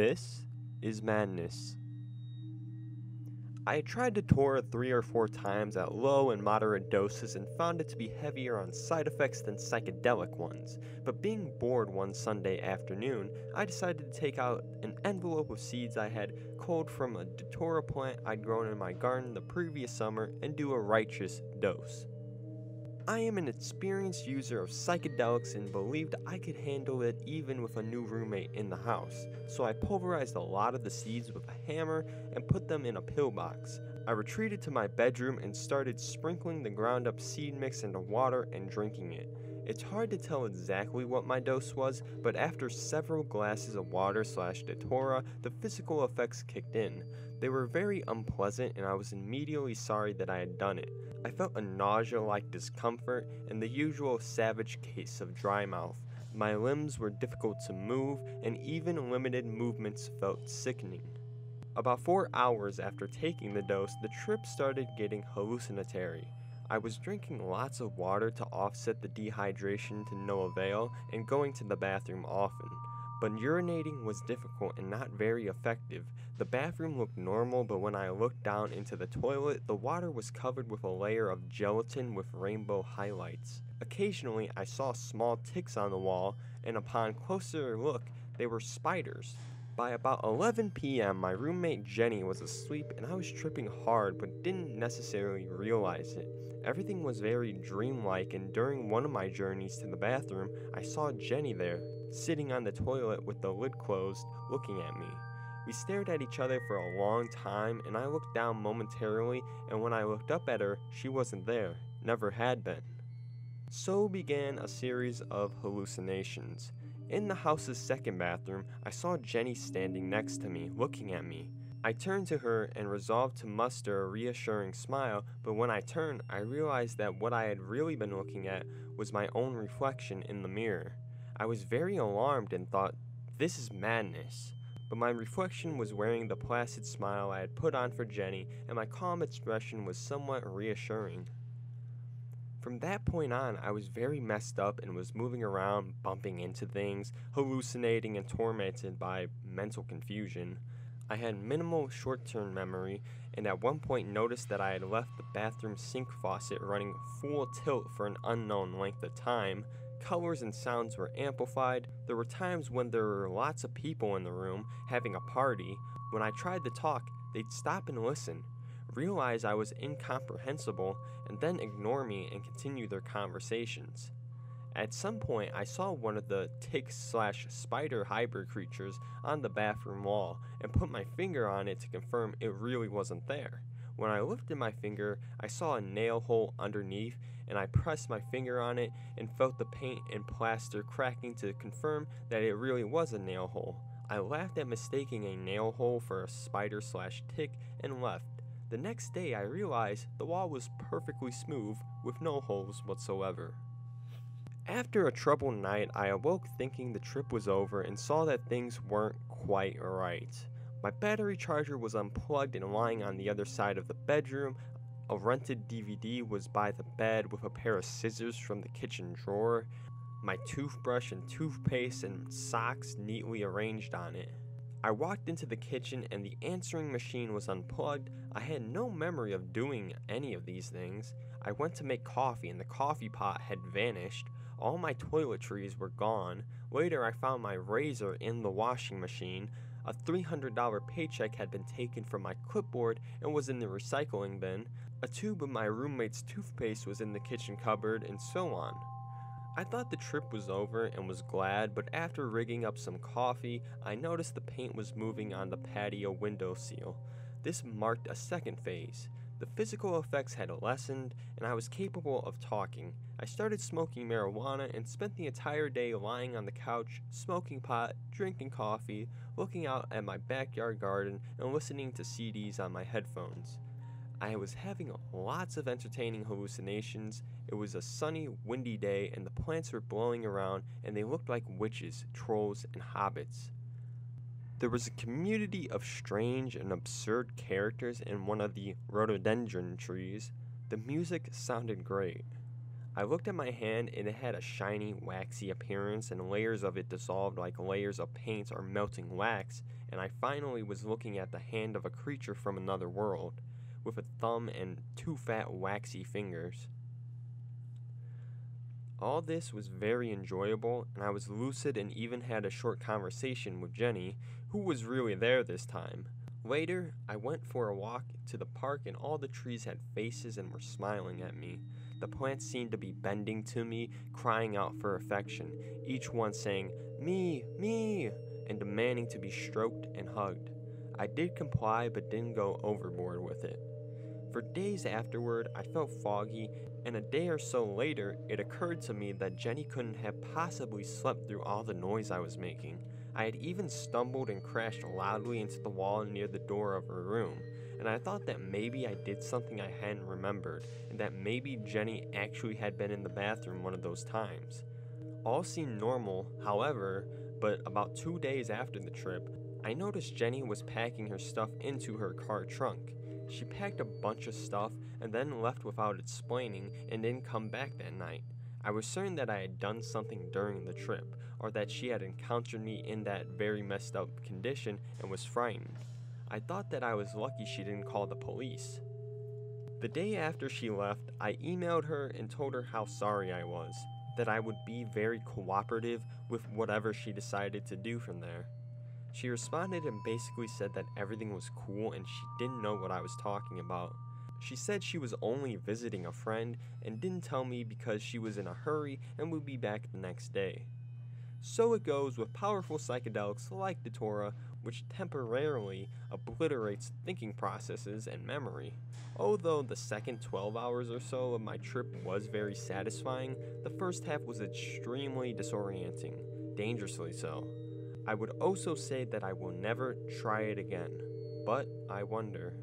This is madness. I tried Datura three or four times at low and moderate doses and found it to be heavier on side effects than psychedelic ones. But being bored one Sunday afternoon, I decided to take out an envelope of seeds I had culled from a Datura plant I'd grown in my garden the previous summer and do a righteous dose. I am an experienced user of psychedelics and believed I could handle it even with a new roommate in the house, so I pulverized a lot of the seeds with a hammer and put them in a pillbox. I retreated to my bedroom and started sprinkling the ground up seed mix into water and drinking it. It's hard to tell exactly what my dose was, but after several glasses of water slash datura, the physical effects kicked in. They were very unpleasant, and I was immediately sorry that I had done it. I felt a nausea like discomfort and the usual savage case of dry mouth. My limbs were difficult to move, and even limited movements felt sickening. About four hours after taking the dose, the trip started getting hallucinatory. I was drinking lots of water to offset the dehydration to no avail and going to the bathroom often. But urinating was difficult and not very effective. The bathroom looked normal, but when I looked down into the toilet, the water was covered with a layer of gelatin with rainbow highlights. Occasionally, I saw small ticks on the wall, and upon closer look, they were spiders. By about 11 p.m., my roommate Jenny was asleep and I was tripping hard but didn't necessarily realize it. Everything was very dreamlike, and during one of my journeys to the bathroom, I saw Jenny there, sitting on the toilet with the lid closed, looking at me. We stared at each other for a long time, and I looked down momentarily, and when I looked up at her, she wasn't there, never had been. So began a series of hallucinations. In the house's second bathroom, I saw Jenny standing next to me, looking at me. I turned to her and resolved to muster a reassuring smile, but when I turned, I realized that what I had really been looking at was my own reflection in the mirror. I was very alarmed and thought, this is madness. But my reflection was wearing the placid smile I had put on for Jenny, and my calm expression was somewhat reassuring. From that point on, I was very messed up and was moving around, bumping into things, hallucinating, and tormented by mental confusion. I had minimal short term memory, and at one point noticed that I had left the bathroom sink faucet running full tilt for an unknown length of time, colors and sounds were amplified. There were times when there were lots of people in the room having a party. When I tried to talk, they'd stop and listen, realize I was incomprehensible, and then ignore me and continue their conversations. At some point, I saw one of the tick slash spider hybrid creatures on the bathroom wall and put my finger on it to confirm it really wasn't there. When I lifted my finger, I saw a nail hole underneath and I pressed my finger on it and felt the paint and plaster cracking to confirm that it really was a nail hole. I laughed at mistaking a nail hole for a spider slash tick and left. The next day, I realized the wall was perfectly smooth with no holes whatsoever. After a troubled night, I awoke thinking the trip was over and saw that things weren't quite right. My battery charger was unplugged and lying on the other side of the bedroom. A rented DVD was by the bed with a pair of scissors from the kitchen drawer, my toothbrush and toothpaste and socks neatly arranged on it. I walked into the kitchen and the answering machine was unplugged. I had no memory of doing any of these things. I went to make coffee and the coffee pot had vanished. All my toiletries were gone. Later, I found my razor in the washing machine. A $300 paycheck had been taken from my clipboard and was in the recycling bin. A tube of my roommate's toothpaste was in the kitchen cupboard, and so on. I thought the trip was over and was glad, but after rigging up some coffee, I noticed the paint was moving on the patio window seal. This marked a second phase. The physical effects had lessened, and I was capable of talking. I started smoking marijuana and spent the entire day lying on the couch, smoking pot, drinking coffee, looking out at my backyard garden, and listening to CDs on my headphones. I was having lots of entertaining hallucinations. It was a sunny, windy day, and the plants were blowing around, and they looked like witches, trolls, and hobbits. There was a community of strange and absurd characters in one of the rhododendron trees. The music sounded great. I looked at my hand and it had a shiny, waxy appearance, and layers of it dissolved like layers of paint or melting wax, and I finally was looking at the hand of a creature from another world, thumb and two fat, waxy fingers. All this was very enjoyable, and I was lucid and even had a short conversation with Jenny, who was really there this time. Later, I went for a walk to the park, and all the trees had faces and were smiling at me. The plants seemed to be bending to me, crying out for affection, each one saying, Me, me, and demanding to be stroked and hugged. I did comply but didn't go overboard with it. For days afterward, I felt foggy, and a day or so later, it occurred to me that Jenny couldn't have possibly slept through all the noise I was making. I had even stumbled and crashed loudly into the wall near the door of her room and I thought that maybe I did something I hadn't remembered, and that maybe Jenny actually had been in the bathroom one of those times. All seemed normal, however, but about two days after the trip, I noticed Jenny was packing her stuff into her car trunk. She packed a bunch of stuff and then left without explaining and didn't come back that night. I was certain that I had done something during the trip, or that she had encountered me in that very messed up condition and was frightened. I thought that I was lucky she didn't call the police. The day after she left, I emailed her and told her how sorry I was, that I would be very cooperative with whatever she decided to do from there. She responded and basically said that everything was cool and she didn't know what I was talking about. She said she was only visiting a friend and didn't tell me because she was in a hurry and would be back the next day. So it goes with powerful psychedelics like datura, which temporarily obliterates thinking processes and memory. Although the second 12 hours or so of my trip was very satisfying, the first half was extremely disorienting, dangerously so. I would also say that I will never try it again, but I wonder.